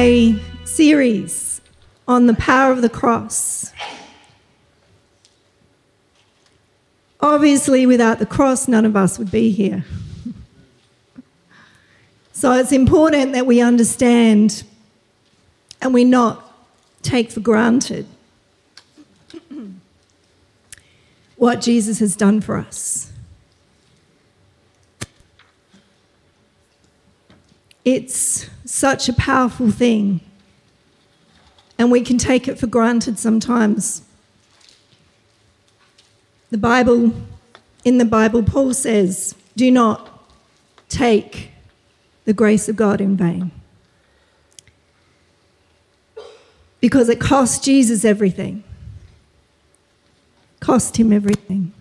A series on the power of the cross. Obviously, without the cross, none of us would be here. So it's important that we understand and we not take for granted what Jesus has done for us. It's such a powerful thing, and we can take it for granted sometimes. The Bible, in the Bible, Paul says, Do not take the grace of God in vain. Because it cost Jesus everything, cost him everything.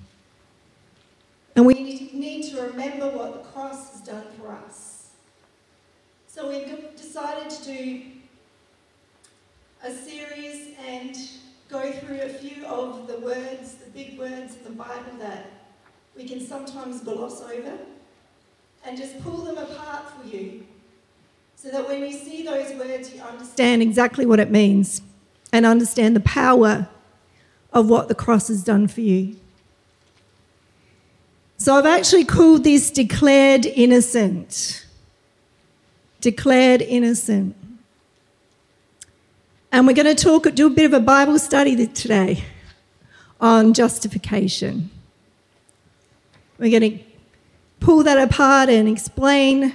And we need to remember what the cross has done for us. So we've decided to do a series and go through a few of the words, the big words of the Bible that we can sometimes gloss over, and just pull them apart for you so that when you see those words, you understand exactly what it means and understand the power of what the cross has done for you. So I've actually called this declared innocent. Declared innocent. And we're going to talk, do a bit of a Bible study today on justification. We're going to pull that apart and explain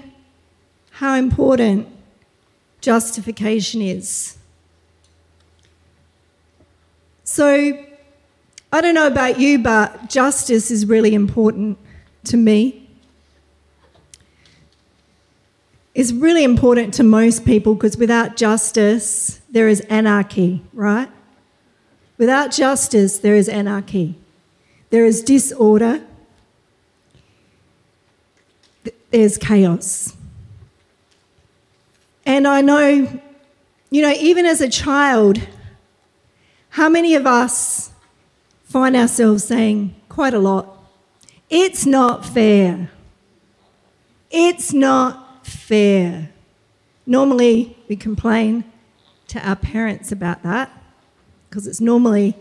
how important justification is. So, I don't know about you, but justice is really important to me. It's really important to most people because without justice, there is anarchy, right? Without justice, there is anarchy. There is disorder. There's chaos. And I know, you know, even as a child, how many of us find ourselves saying quite a lot, it's not fair. It's not fair. Normally, we complain to our parents about that because it's normally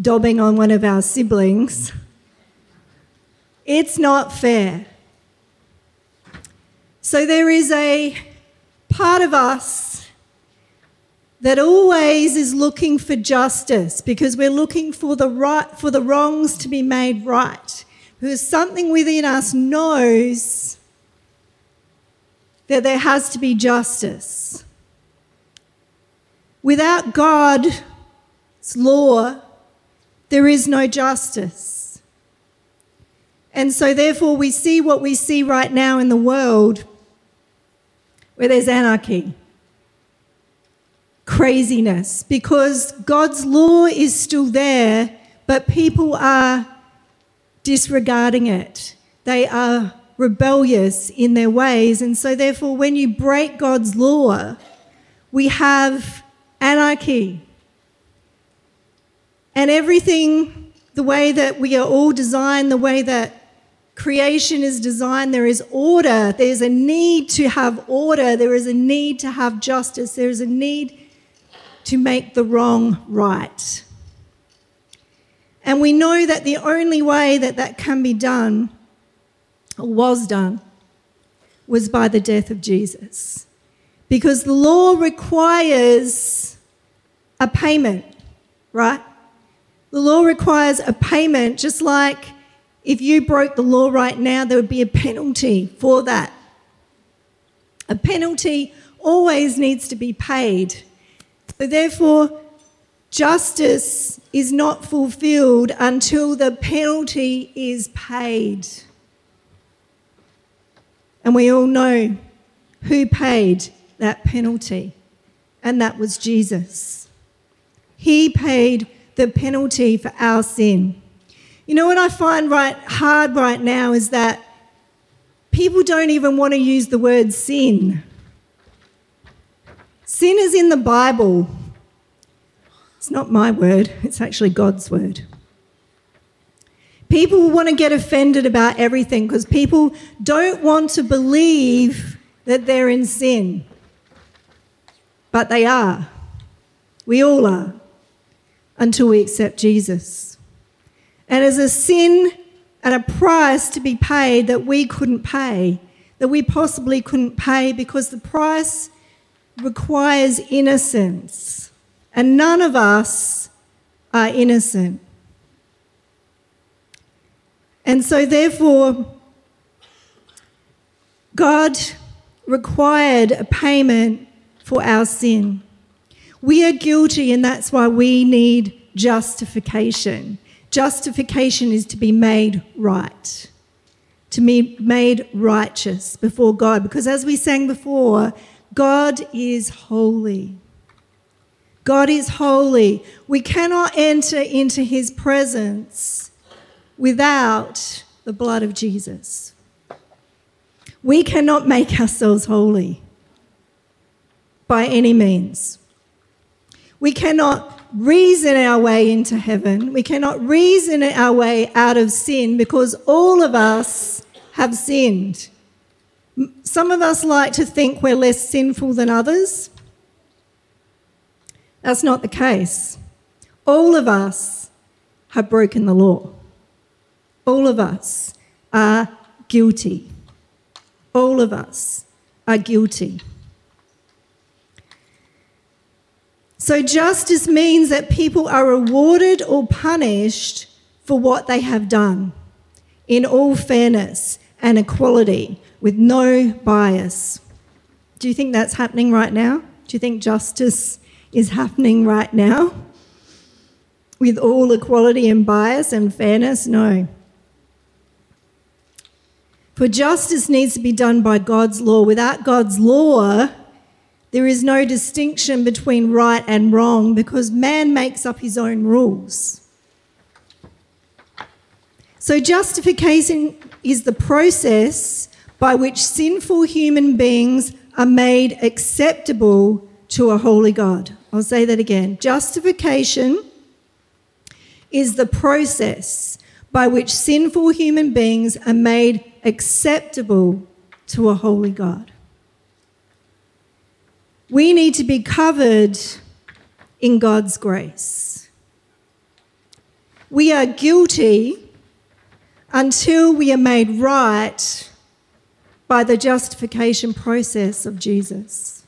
dobbing on one of our siblings. It's not fair. So there is a part of us that always is looking for justice because we're looking for the right for the wrongs to be made right because something within us knows that there has to be justice without god's law there is no justice and so therefore we see what we see right now in the world where there's anarchy, craziness, because God's law is still there, but people are disregarding it. They are rebellious in their ways. And so, therefore, when you break God's law, we have anarchy. And everything, the way that we are all designed, the way that creation is designed, there is order. There's a need to have order. There is a need to have justice. There is a need to make the wrong right. And we know that the only way that that can be done, was done, was by the death of Jesus. Because the law requires a payment, right? The law requires a payment, just like if you broke the law right now, there would be a penalty for that. A penalty always needs to be paid. So, therefore, justice is not fulfilled until the penalty is paid. And we all know who paid that penalty, and that was Jesus. He paid the penalty for our sin. You know what I find right hard right now is that people don't even want to use the word sin. Sin is in the Bible. It's not my word, it's actually God's word. People want to get offended about everything because people don't want to believe that they're in sin. but they are. We all are until we accept Jesus. And as a sin and a price to be paid that we couldn't pay, that we possibly couldn't pay because the price requires innocence. And none of us are innocent. And so, therefore, God required a payment for our sin. We are guilty, and that's why we need justification. Justification is to be made right, to be made righteous before God. Because as we sang before, God is holy. God is holy. We cannot enter into his presence without the blood of Jesus. We cannot make ourselves holy by any means. We cannot reason our way into heaven. We cannot reason our way out of sin because all of us have sinned. Some of us like to think we're less sinful than others. That's not the case. All of us have broken the law. All of us are guilty. All of us are guilty. So, justice means that people are rewarded or punished for what they have done in all fairness and equality with no bias. Do you think that's happening right now? Do you think justice is happening right now? With all equality and bias and fairness? No. For justice needs to be done by God's law. Without God's law, there is no distinction between right and wrong because man makes up his own rules. So, justification is the process by which sinful human beings are made acceptable to a holy God. I'll say that again. Justification is the process by which sinful human beings are made acceptable to a holy God. We need to be covered in God's grace. We are guilty until we are made right by the justification process of Jesus.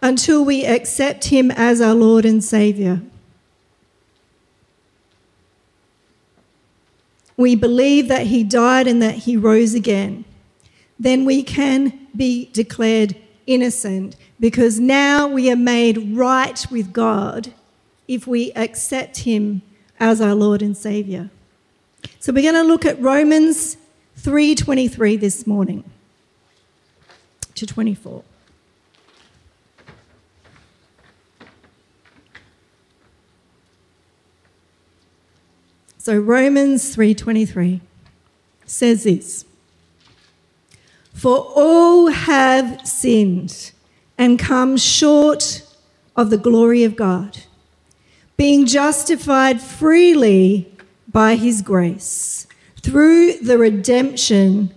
Until we accept Him as our Lord and Saviour. We believe that He died and that He rose again. Then we can be declared innocent because now we are made right with God if we accept Him as our Lord and Savior. So we're going to look at Romans 3:23 this morning to 24. So Romans 3:23 says this for all have sinned and come short of the glory of God, being justified freely by his grace through the redemption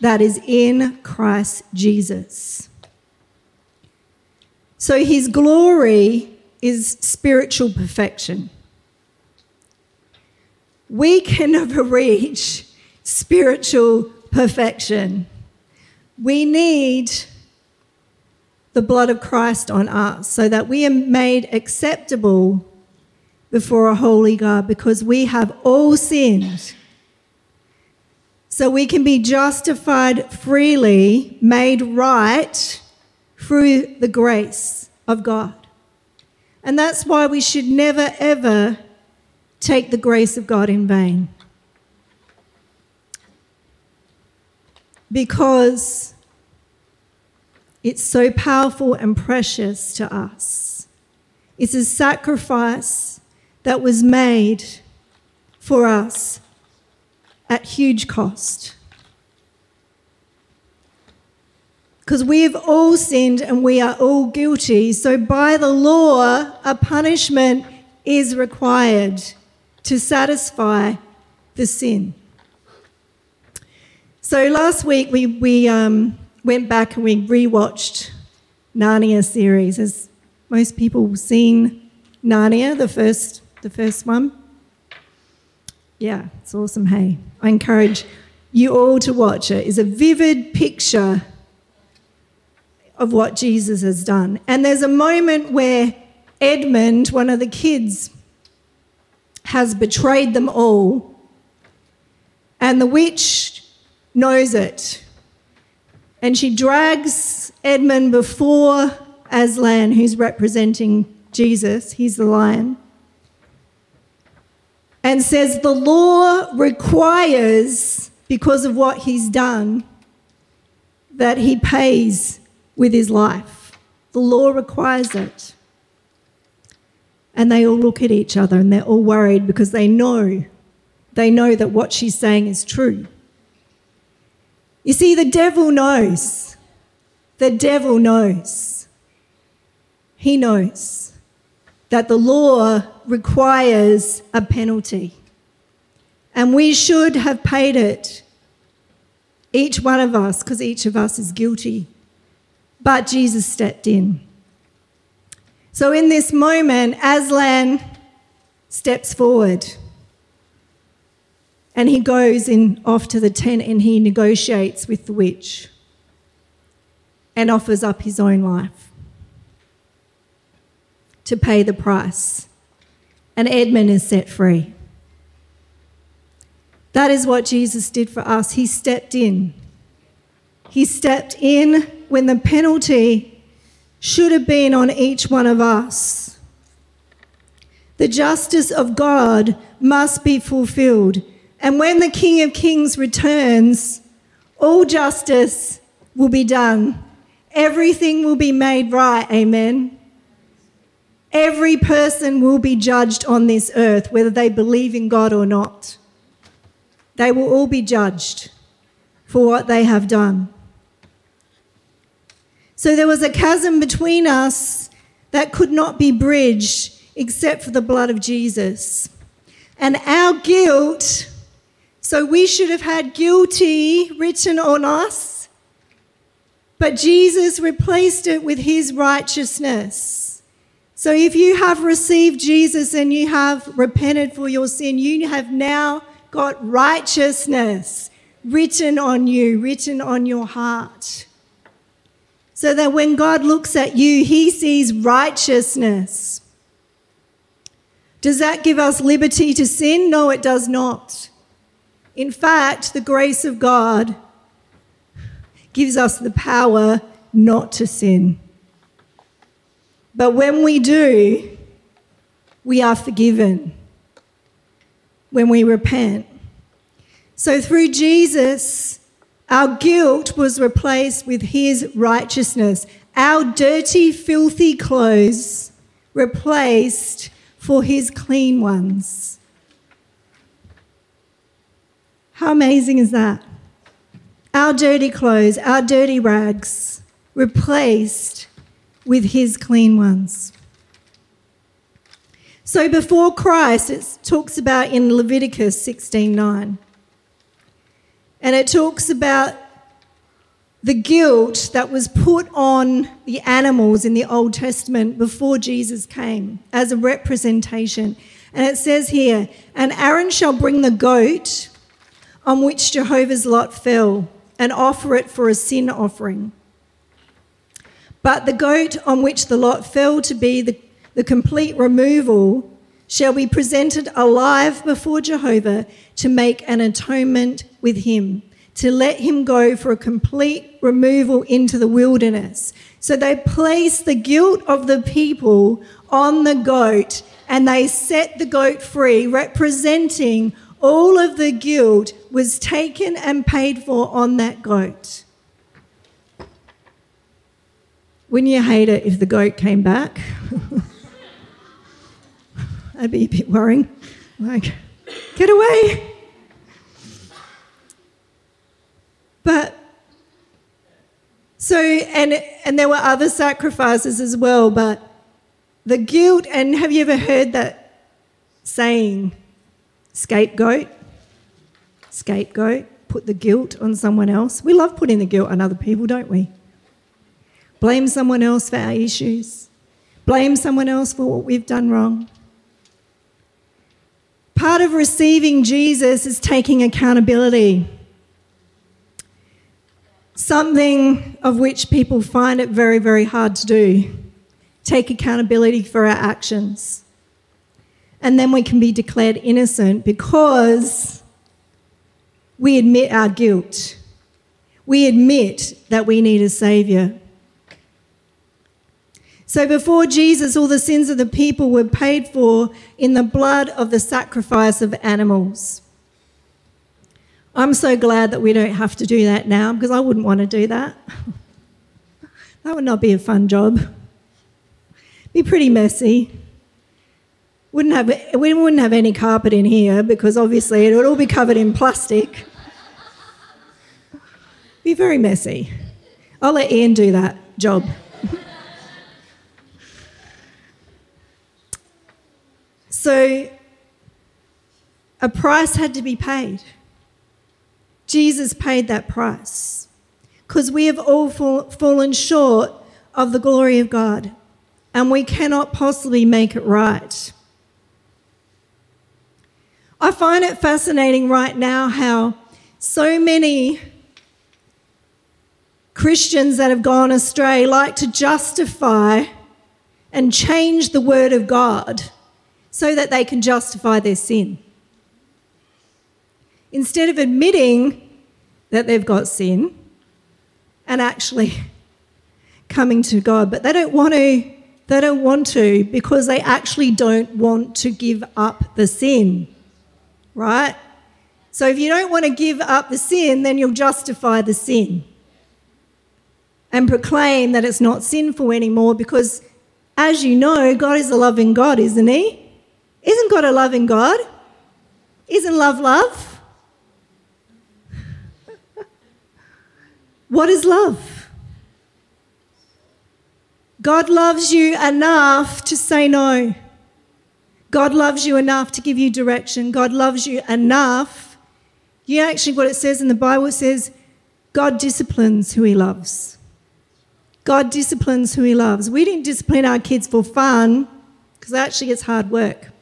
that is in Christ Jesus. So his glory is spiritual perfection. We can never reach spiritual perfection we need the blood of Christ on us so that we are made acceptable before a holy God because we have all sinned. So we can be justified freely, made right through the grace of God. And that's why we should never, ever take the grace of God in vain. because it's so powerful and precious to us. It's a sacrifice that was made for us at huge cost. Because we have all sinned and we are all guilty. So, by the law, a punishment is required to satisfy the sin. So last week we, we um, went back and we rewatched Narnia series. Has most people seen Narnia, the first, the first one? Yeah, it's awesome. Hey, I encourage you all to watch it. It's a vivid picture of what Jesus has done. And there's a moment where Edmund, one of the kids, has betrayed them all, and the witch knows it. And she drags Edmund before Aslan, who's representing Jesus, he's the lion, and says, The law requires, because of what he's done, that he pays with his life. The law requires it. And they all look at each other and they're all worried because they know, they know that what she's saying is true. You see, the devil knows. The devil knows. He knows that the law requires a penalty. And we should have paid it, each one of us, because each of us is guilty. But Jesus stepped in. So in this moment, Aslan steps forward and he goes in off to the tent and he negotiates with the witch and offers up his own life to pay the price. And Edmund is set free. That is what Jesus did for us. He stepped in. He stepped in when the penalty should have been on each one of us. The justice of God must be fulfilled. And when the King of Kings returns, all justice will be done. Everything will be made right. Amen. Every person will be judged on this earth, whether they believe in God or not. They will all be judged for what they have done. So there was a chasm between us that could not be bridged except for the blood of Jesus. And our guilt, so we should have had guilty written on us, but Jesus replaced it with his righteousness. So if you have received Jesus and you have repented for your sin, you have now got righteousness written on you, written on your heart so that when God looks at you, he sees righteousness. Does that give us liberty to sin? No, it does not. In fact, the grace of God gives us the power not to sin. But when we do, we are forgiven when we repent. So through Jesus, our guilt was replaced with his righteousness. Our dirty, filthy clothes replaced for his clean ones. How amazing is that? Our dirty clothes, our dirty rags replaced with his clean ones. So before Christ, it talks about in Leviticus 16:9. And it talks about the guilt that was put on the animals in the Old Testament before Jesus came as a representation. And it says here, and Aaron shall bring the goat on which Jehovah's lot fell and offer it for a sin offering. But the goat on which the lot fell to be the, the complete removal shall be presented alive before Jehovah to make an atonement with him, to let him go for a complete removal into the wilderness. So they place the guilt of the people on the goat and they set the goat free, representing all of the guilt was taken and paid for on that goat. Wouldn't you hate it if the goat came back? That'd be a bit worrying. Like, get away. But so, and, and there were other sacrifices as well, but the guilt, and have you ever heard that saying, scapegoat? Scapegoat, put the guilt on someone else. We love putting the guilt on other people, don't we? blame someone else for our issues, blame someone else for what we've done wrong. Part of receiving Jesus is taking accountability. Something of which people find it very, very hard to do. Take accountability for our actions. And then we can be declared innocent because we admit our guilt. We admit that we need a Saviour. So before Jesus, all the sins of the people were paid for in the blood of the sacrifice of animals. I'm so glad that we don't have to do that now because I wouldn't want to do that. that would not be a fun job. Be pretty messy. Wouldn't have, we wouldn't have any carpet in here because obviously it would all be covered in plastic. be very messy. I'll let Ian do that job. So a price had to be paid. Jesus paid that price because we have all fall, fallen short of the glory of God and we cannot possibly make it right. I find it fascinating right now how so many Christians that have gone astray like to justify and change the word of God so that they can justify their sin. Instead of admitting that they've got sin and actually coming to God, but they don't want to they don't want to because they actually don't want to give up the sin. Right? So if you don't want to give up the sin, then you'll justify the sin and proclaim that it's not sinful anymore because as you know, God is a loving God, isn't he? Isn't God a loving God? Isn't love love? what is love? God loves you enough to say no. God loves you enough to give you direction. God loves you enough. You know, actually, what it says in the Bible says, God disciplines who he loves. God disciplines who he loves. We didn't discipline our kids for fun because actually it's hard work.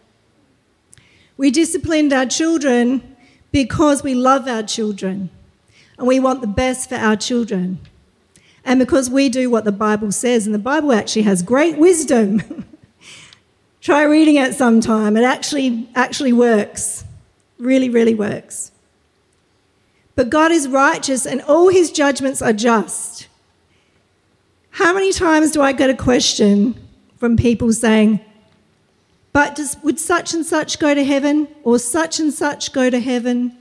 We disciplined our children because we love our children and we want the best for our children. And because we do what the Bible says, and the Bible actually has great wisdom. Try reading it sometime. It actually actually works. Really, really works. But God is righteous and all his judgments are just. How many times do I get a question from people saying, but does, would such and such go to heaven or such and such go to heaven?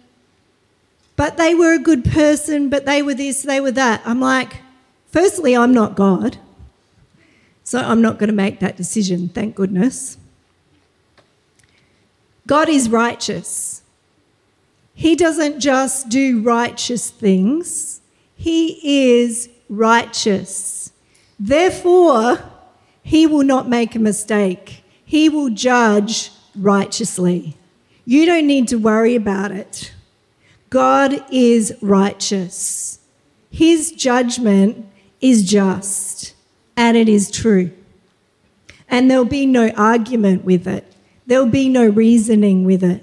But they were a good person, but they were this, they were that. I'm like, firstly, I'm not God. So I'm not going to make that decision, thank goodness. God is righteous. He doesn't just do righteous things, He is righteous. Therefore, He will not make a mistake. He will judge righteously. You don't need to worry about it. God is righteous. His judgment is just and it is true. And there'll be no argument with it, there'll be no reasoning with it.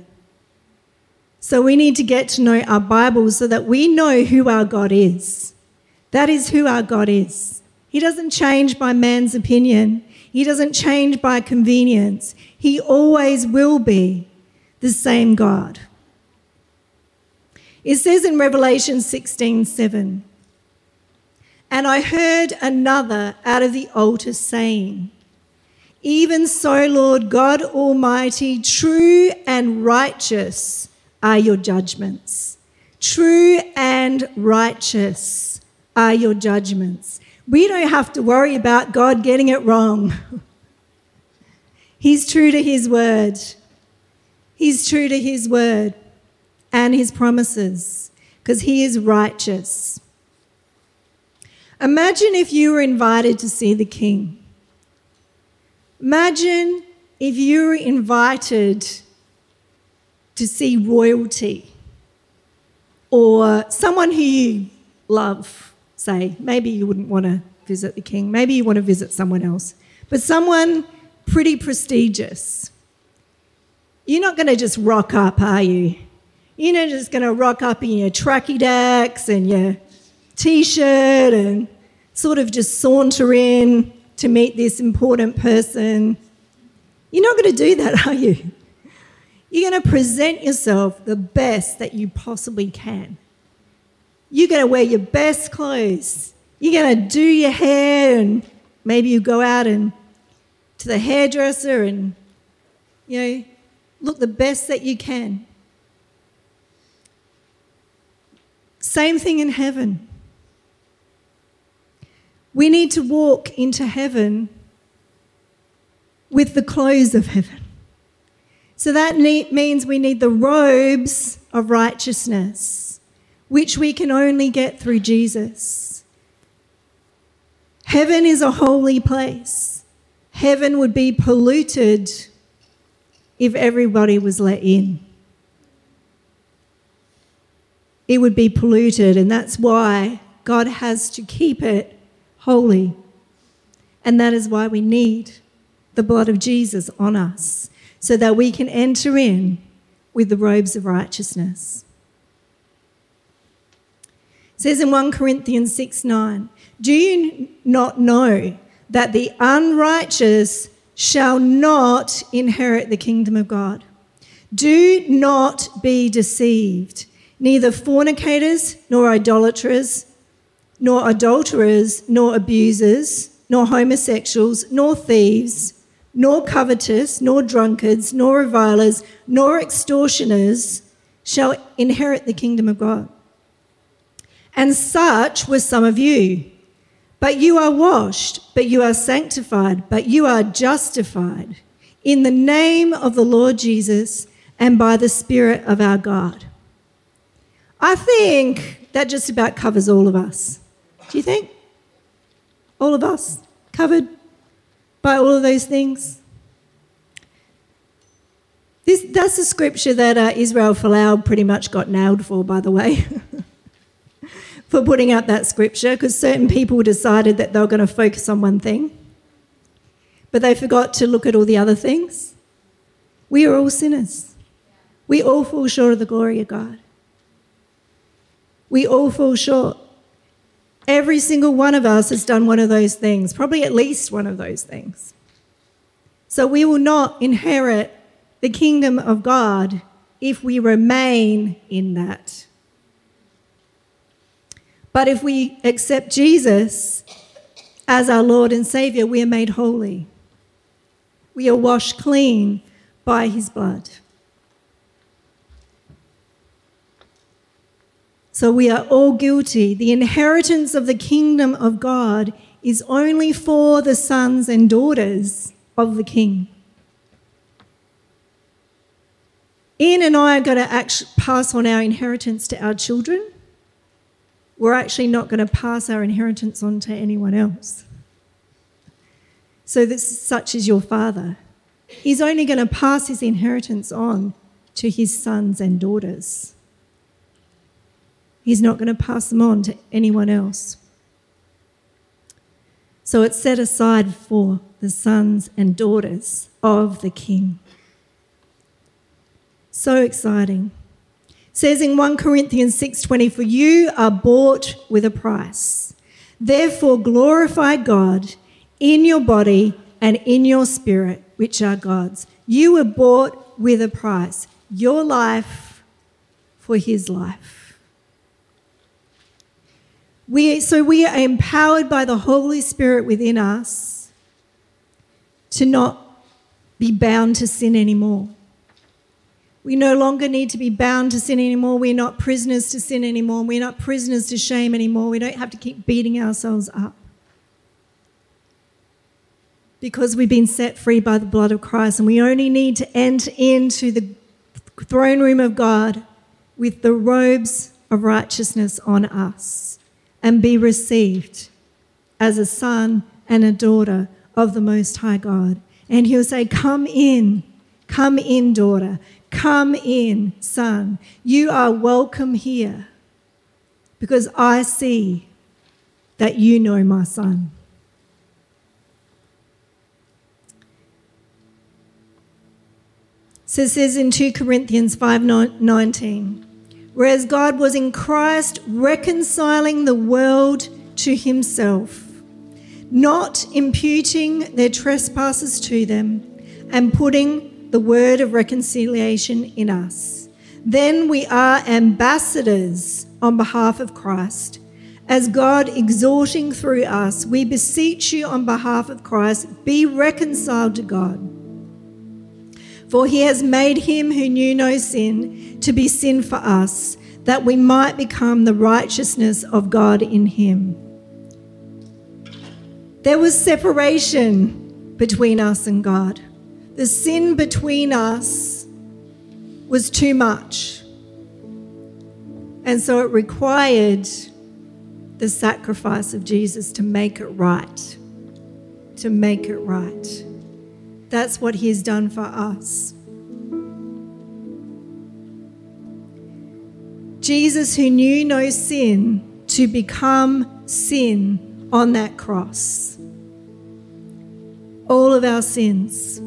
So we need to get to know our Bible so that we know who our God is. That is who our God is. He doesn't change by man's opinion. He doesn't change by convenience. He always will be the same God. It says in Revelation 16 7, and I heard another out of the altar saying, Even so, Lord God Almighty, true and righteous are your judgments. True and righteous are your judgments. We don't have to worry about God getting it wrong. He's true to his word. He's true to his word and his promises because he is righteous. Imagine if you were invited to see the king. Imagine if you were invited to see royalty or someone who you love say. Maybe you wouldn't want to visit the king. Maybe you want to visit someone else, but someone pretty prestigious. You're not going to just rock up, are you? You're not just going to rock up in your tracky decks and your t shirt and sort of just saunter in to meet this important person. You're not going to do that, are you? You're going to present yourself the best that you possibly can. You're going to wear your best clothes. You're going to do your hair, and maybe you go out and to the hairdresser and you know look the best that you can. Same thing in heaven. We need to walk into heaven with the clothes of heaven. So that means we need the robes of righteousness, which we can only get through Jesus. Heaven is a holy place. Heaven would be polluted if everybody was let in. It would be polluted, and that's why God has to keep it holy. And that is why we need the blood of Jesus on us, so that we can enter in with the robes of righteousness. Says in 1 Corinthians 6 9, Do you not know that the unrighteous shall not inherit the kingdom of God? Do not be deceived. Neither fornicators, nor idolaters, nor adulterers, nor abusers, nor homosexuals, nor thieves, nor covetous, nor drunkards, nor revilers, nor extortioners shall inherit the kingdom of God. And such were some of you. But you are washed, but you are sanctified, but you are justified in the name of the Lord Jesus and by the Spirit of our God. I think that just about covers all of us. Do you think? All of us covered by all of those things? This, that's the scripture that uh, Israel Folau pretty much got nailed for, by the way, for putting out that scripture, because certain people decided that they were going to focus on one thing, but they forgot to look at all the other things. We are all sinners. We all fall short of the glory of God. We all fall short. Every single one of us has done one of those things, probably at least one of those things. So we will not inherit the kingdom of God if we remain in that. But if we accept Jesus as our Lord and Savior, we are made holy. We are washed clean by his blood. So we are all guilty. The inheritance of the kingdom of God is only for the sons and daughters of the king. Ian and I are going to pass on our inheritance to our children. We're actually not going to pass our inheritance on to anyone else. So, this, such is your father. He's only going to pass his inheritance on to his sons and daughters. He's not going to pass them on to anyone else. So it's set aside for the sons and daughters of the king. So exciting. Says in 1 Corinthians 6:20 for you are bought with a price. Therefore glorify God in your body and in your spirit which are God's. You were bought with a price. Your life for his life. We, so we are empowered by the Holy Spirit within us to not be bound to sin anymore. We no longer need to be bound to sin anymore. We're not prisoners to sin anymore. We're not prisoners to shame anymore. We don't have to keep beating ourselves up. Because we've been set free by the blood of Christ, and we only need to enter into the throne room of God with the robes of righteousness on us and be received as a son and a daughter of the Most High God. And he'll say, Come in, come in, daughter, come in, son. You are welcome here because I see that you know my son. So it says in 2 Corinthians 5:19, whereas God was in Christ reconciling the world to himself, not imputing their trespasses to them, and putting the word of reconciliation in us. Then we are ambassadors on behalf of Christ. As God exhorting through us, we beseech you on behalf of Christ, be reconciled to God. For he has made him who knew no sin to be sin for us, that we might become the righteousness of God in him. There was separation between us and God. The sin between us was too much. And so it required the sacrifice of Jesus to make it right. To make it right. That's what He has done for us. Jesus, who knew no sin, to become sin on that cross. All of our sins.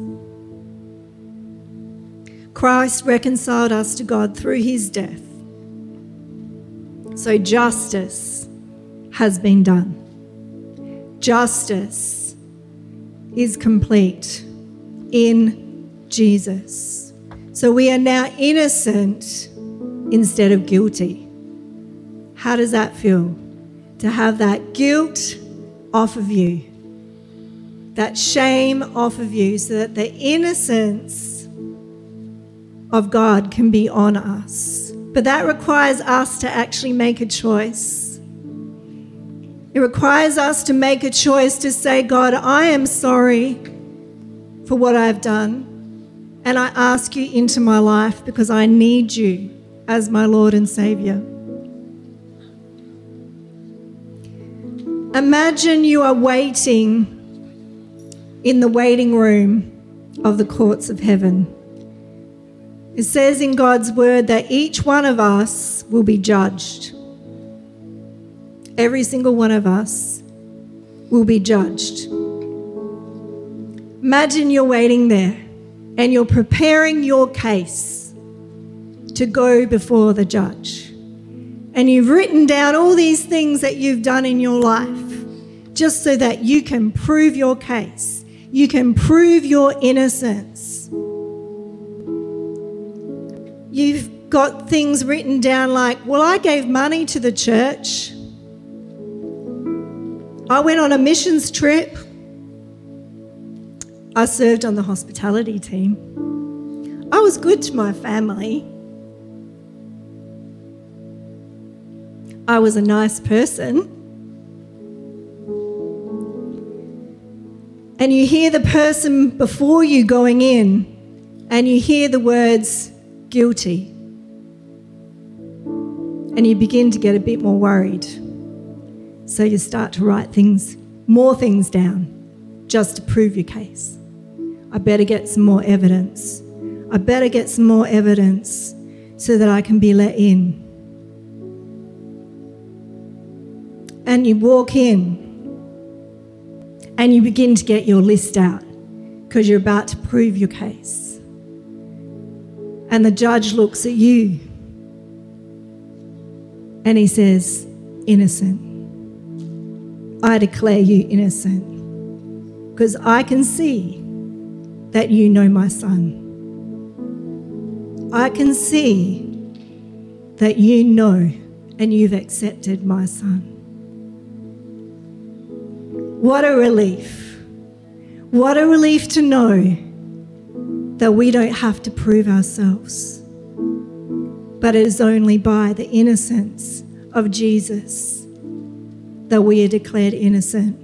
Christ reconciled us to God through his death. So justice has been done. Justice is complete in Jesus. So we are now innocent instead of guilty. How does that feel? To have that guilt off of you, that shame off of you, so that the innocence of God can be on us. But that requires us to actually make a choice. It requires us to make a choice to say, God, I am sorry for what I've done. And I ask you into my life because I need you as my Lord and Savior. Imagine you are waiting in the waiting room of the courts of heaven. It says in God's word that each one of us will be judged. Every single one of us will be judged. Imagine you're waiting there and you're preparing your case to go before the judge. And you've written down all these things that you've done in your life just so that you can prove your case. You can prove your innocence. You've got things written down like, well, I gave money to the church. I went on a missions trip. I served on the hospitality team. I was good to my family. I was a nice person. And you hear the person before you going in, and you hear the words guilty. And you begin to get a bit more worried. So you start to write things, more things down, just to prove your case. I better get some more evidence. I better get some more evidence so that I can be let in. And you walk in and you begin to get your list out because you're about to prove your case. And the judge looks at you and he says, Innocent. I declare you innocent because I can see that you know my son. I can see that you know and you've accepted my son. What a relief. What a relief to know that we don't have to prove ourselves, but it is only by the innocence of Jesus that we are declared innocent.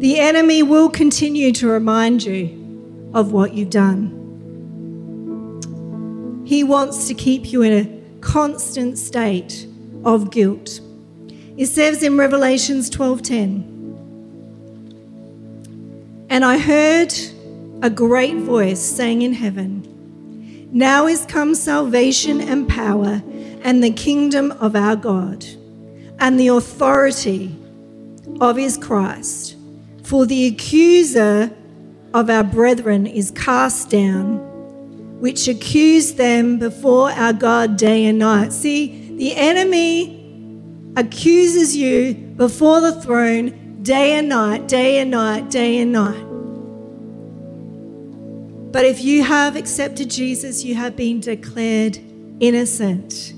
The enemy will continue to remind you of what you've done. He wants to keep you in a constant state of guilt. It says in Revelations 12:10, and I heard a great voice saying in heaven, Now is come salvation and power and the kingdom of our God and the authority of his Christ. For the accuser of our brethren is cast down, which accused them before our God day and night. See, the enemy accuses you before the throne day and night, day and night, day and night. But if you have accepted Jesus, you have been declared innocent.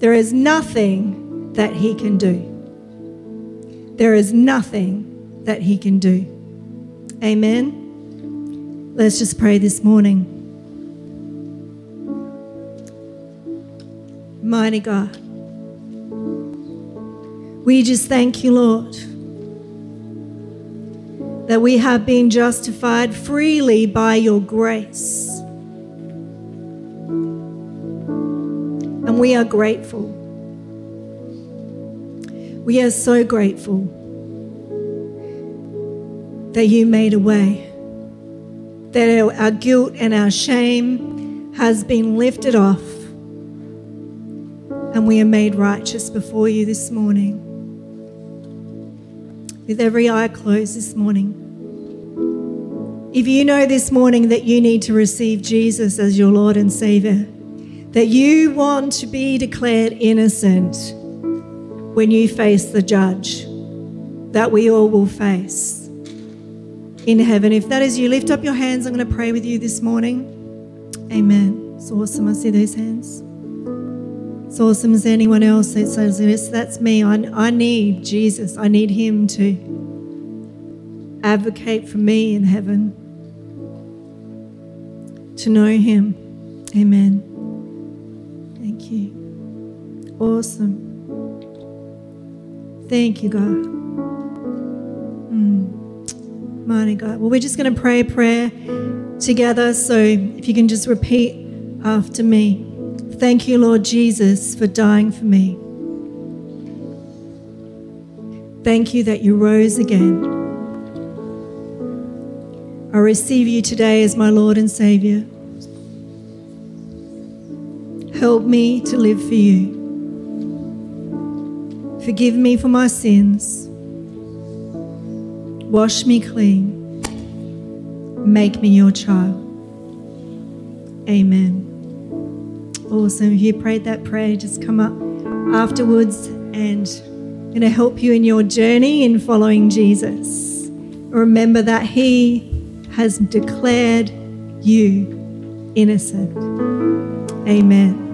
There is nothing that he can do. There is nothing that he can do. Amen. Let's just pray this morning. Mighty God, we just thank you, Lord, that we have been justified freely by your grace. And we are grateful. We are so grateful that you made a way, that our, guilt and our shame has been lifted off, and we are made righteous before you this morning. With every eye closed this morning. If you know this morning that you need to receive Jesus as your Lord and Savior, that you want to be declared innocent when you face the judge that we all will face in heaven. If that is you, lift up your hands. I'm going to pray with you this morning. Amen. It's awesome. I see those hands. It's awesome. There anyone else that says, Yes, that's me. I, I need Jesus. I need Him to advocate for me in heaven, to know Him. Amen. Thank you. Awesome. Thank you, God. Mm. Mighty God. Well, we're just going to pray a prayer together. So if you can just repeat after me. Thank you, Lord Jesus, for dying for me. Thank you that you rose again. I receive you today as my Lord and Savior. Help me to live for you. Forgive me for my sins. Wash me clean. Make me your child. Amen. Awesome. If you prayed that prayer, just come up afterwards and I'm going to help you in your journey in following Jesus. Remember that He has declared you innocent. Amen.